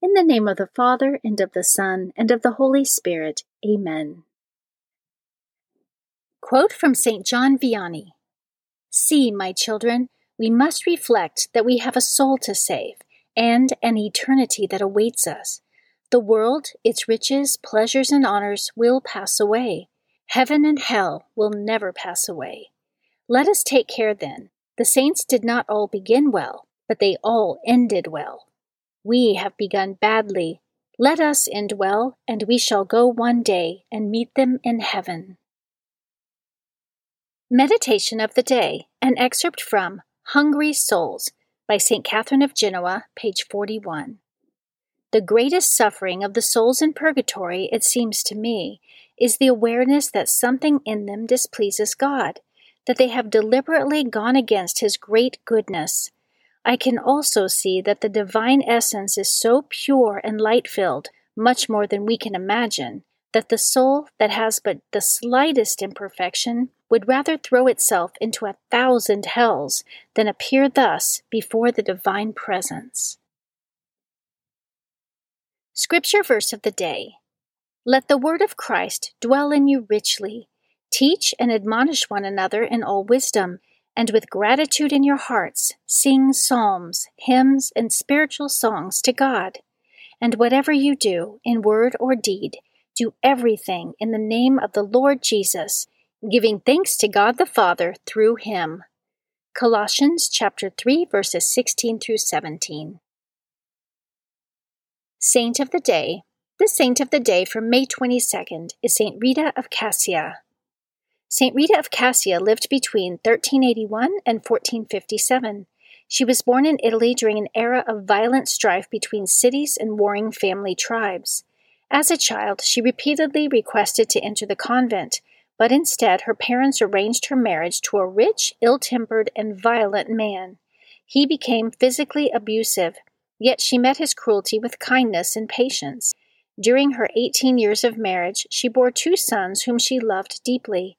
In the name of the Father, and of the Son, and of the Holy Spirit. Amen. Quote from St. John Vianney See, my children, we must reflect that we have a soul to save and an eternity that awaits us. The world, its riches, pleasures, and honors will pass away. Heaven and hell will never pass away. Let us take care then. The saints did not all begin well, but they all ended well. We have begun badly. Let us end well, and we shall go one day and meet them in heaven. Meditation of the Day, an excerpt from Hungry Souls by St. Catherine of Genoa, page 41. The greatest suffering of the souls in purgatory, it seems to me, is the awareness that something in them displeases God, that they have deliberately gone against His great goodness I can also see that the divine essence is so pure and light filled, much more than we can imagine, that the soul that has but the slightest imperfection would rather throw itself into a thousand hells than appear thus before the divine presence. Scripture verse of the day Let the word of Christ dwell in you richly. Teach and admonish one another in all wisdom and with gratitude in your hearts, sing psalms, hymns, and spiritual songs to God. And whatever you do, in word or deed, do everything in the name of the Lord Jesus, giving thanks to God the Father through him. Colossians chapter 3 verses 16 through 17. Saint of the Day. The saint of the day for May 22nd is Saint Rita of Cascia. St. Rita of Cascia lived between 1381 and 1457. She was born in Italy during an era of violent strife between cities and warring family tribes. As a child, she repeatedly requested to enter the convent, but instead her parents arranged her marriage to a rich, ill tempered, and violent man. He became physically abusive, yet she met his cruelty with kindness and patience. During her 18 years of marriage, she bore two sons whom she loved deeply.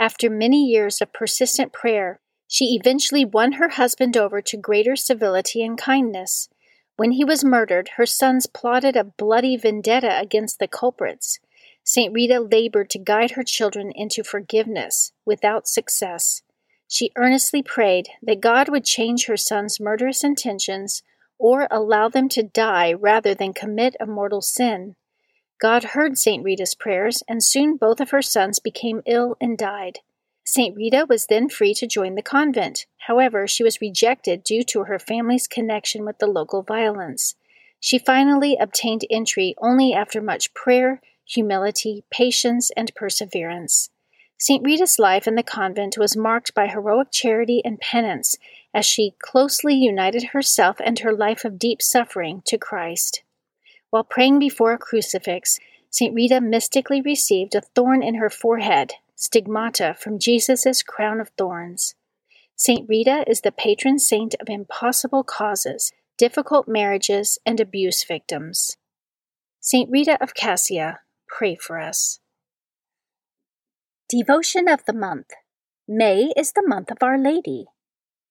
After many years of persistent prayer, she eventually won her husband over to greater civility and kindness. When he was murdered, her sons plotted a bloody vendetta against the culprits. St. Rita labored to guide her children into forgiveness, without success. She earnestly prayed that God would change her sons' murderous intentions or allow them to die rather than commit a mortal sin. God heard St. Rita's prayers, and soon both of her sons became ill and died. St. Rita was then free to join the convent. However, she was rejected due to her family's connection with the local violence. She finally obtained entry only after much prayer, humility, patience, and perseverance. St. Rita's life in the convent was marked by heroic charity and penance as she closely united herself and her life of deep suffering to Christ. While praying before a crucifix, St. Rita mystically received a thorn in her forehead, stigmata from Jesus' crown of thorns. St. Rita is the patron saint of impossible causes, difficult marriages, and abuse victims. St. Rita of Cascia, pray for us. Devotion of the Month May is the month of Our Lady.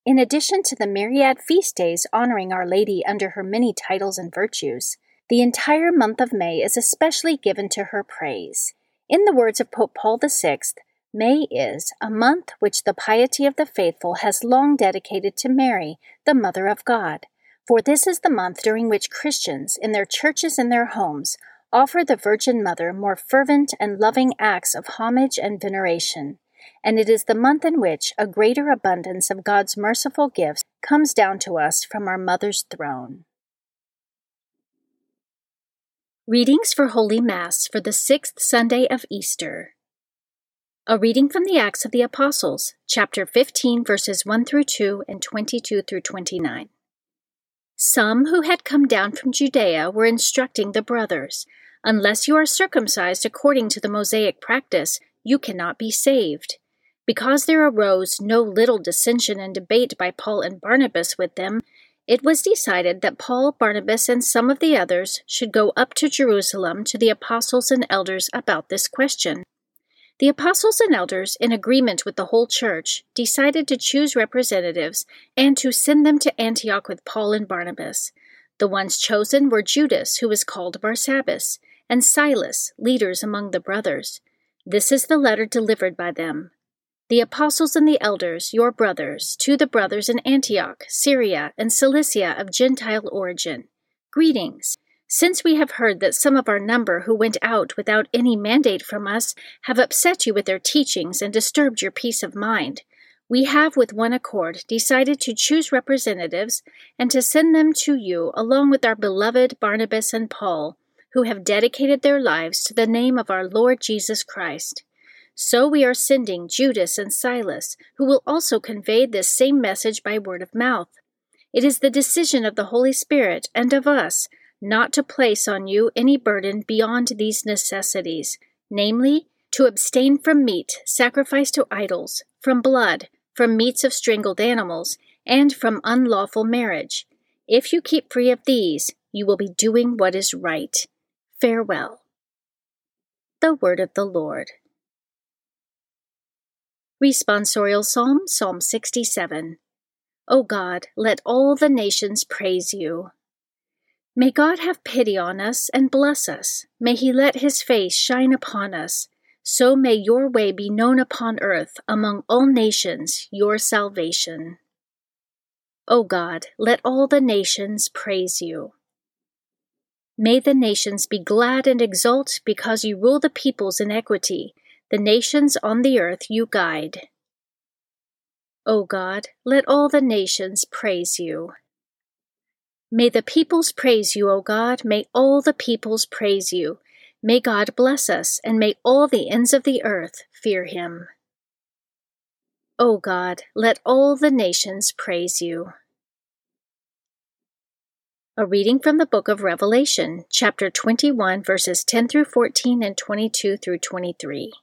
In addition to the myriad feast days honoring Our Lady under her many titles and virtues, the entire month of May is especially given to her praise. In the words of Pope Paul VI, May is a month which the piety of the faithful has long dedicated to Mary, the Mother of God. For this is the month during which Christians, in their churches and their homes, offer the Virgin Mother more fervent and loving acts of homage and veneration. And it is the month in which a greater abundance of God's merciful gifts comes down to us from our Mother's throne. Readings for Holy Mass for the sixth Sunday of Easter. A reading from the Acts of the Apostles, chapter 15, verses 1 through 2 and 22 through 29. Some who had come down from Judea were instructing the brothers Unless you are circumcised according to the Mosaic practice, you cannot be saved. Because there arose no little dissension and debate by Paul and Barnabas with them, it was decided that Paul, Barnabas, and some of the others should go up to Jerusalem to the apostles and elders about this question. The apostles and elders, in agreement with the whole church, decided to choose representatives and to send them to Antioch with Paul and Barnabas. The ones chosen were Judas, who was called Barsabbas, and Silas, leaders among the brothers. This is the letter delivered by them. The apostles and the elders, your brothers, to the brothers in Antioch, Syria, and Cilicia of Gentile origin. Greetings. Since we have heard that some of our number who went out without any mandate from us have upset you with their teachings and disturbed your peace of mind, we have with one accord decided to choose representatives and to send them to you along with our beloved Barnabas and Paul, who have dedicated their lives to the name of our Lord Jesus Christ. So we are sending Judas and Silas, who will also convey this same message by word of mouth. It is the decision of the Holy Spirit and of us not to place on you any burden beyond these necessities, namely, to abstain from meat sacrificed to idols, from blood, from meats of strangled animals, and from unlawful marriage. If you keep free of these, you will be doing what is right. Farewell. The Word of the Lord. Responsorial Psalm, Psalm 67. O God, let all the nations praise you. May God have pity on us and bless us. May he let his face shine upon us. So may your way be known upon earth among all nations, your salvation. O God, let all the nations praise you. May the nations be glad and exult because you rule the peoples in equity, the nations on the earth you guide. O God, let all the nations praise you. May the peoples praise you, O God. May all the peoples praise you. May God bless us, and may all the ends of the earth fear him. O God, let all the nations praise you. A reading from the book of Revelation, chapter 21, verses 10 through 14 and 22 through 23.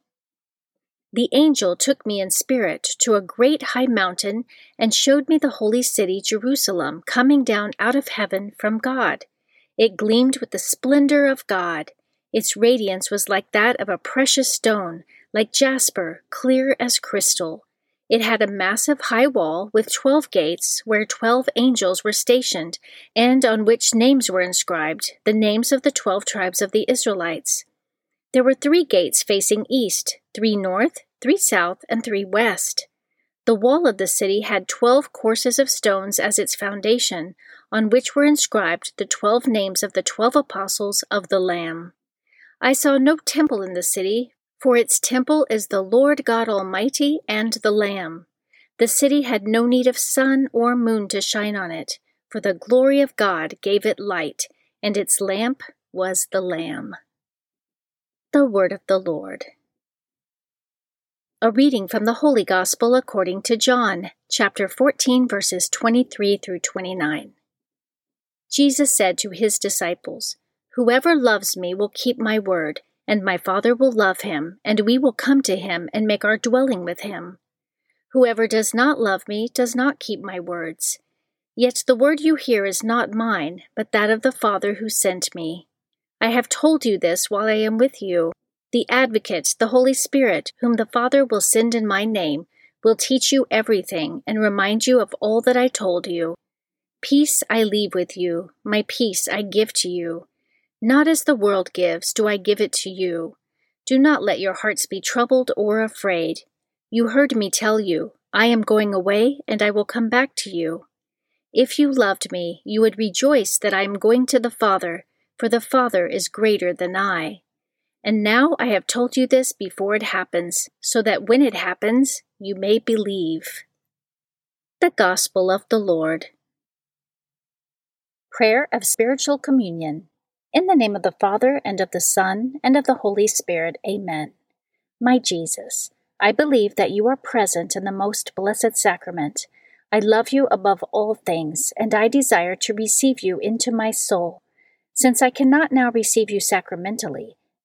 The angel took me in spirit to a great high mountain and showed me the holy city Jerusalem coming down out of heaven from God. It gleamed with the splendor of God. Its radiance was like that of a precious stone, like jasper, clear as crystal. It had a massive high wall with twelve gates, where twelve angels were stationed, and on which names were inscribed, the names of the twelve tribes of the Israelites. There were three gates facing east, three north, three south, and three west. The wall of the city had twelve courses of stones as its foundation, on which were inscribed the twelve names of the twelve apostles of the Lamb. I saw no temple in the city, for its temple is the Lord God Almighty and the Lamb. The city had no need of sun or moon to shine on it, for the glory of God gave it light, and its lamp was the Lamb. The Word of the Lord. A reading from the Holy Gospel according to John, chapter 14, verses 23 through 29. Jesus said to his disciples, Whoever loves me will keep my word, and my Father will love him, and we will come to him and make our dwelling with him. Whoever does not love me does not keep my words. Yet the word you hear is not mine, but that of the Father who sent me. I have told you this while I am with you. The Advocate, the Holy Spirit, whom the Father will send in my name, will teach you everything and remind you of all that I told you. Peace I leave with you, my peace I give to you. Not as the world gives, do I give it to you. Do not let your hearts be troubled or afraid. You heard me tell you, I am going away, and I will come back to you. If you loved me, you would rejoice that I am going to the Father for the Father is greater than I. And now I have told you this before it happens, so that when it happens, you may believe. The Gospel of the Lord. Prayer of Spiritual Communion. In the name of the Father, and of the Son, and of the Holy Spirit, Amen. My Jesus, I believe that you are present in the most blessed sacrament. I love you above all things, and I desire to receive you into my soul since I cannot now receive you sacramentally,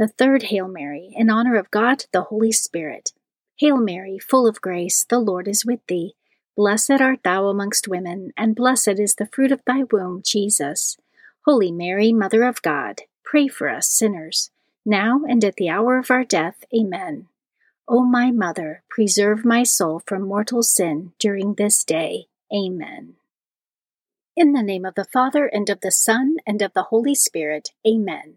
The third Hail Mary, in honor of God the Holy Spirit. Hail Mary, full of grace, the Lord is with thee. Blessed art thou amongst women, and blessed is the fruit of thy womb, Jesus. Holy Mary, Mother of God, pray for us sinners, now and at the hour of our death. Amen. O my Mother, preserve my soul from mortal sin during this day. Amen. In the name of the Father, and of the Son, and of the Holy Spirit. Amen.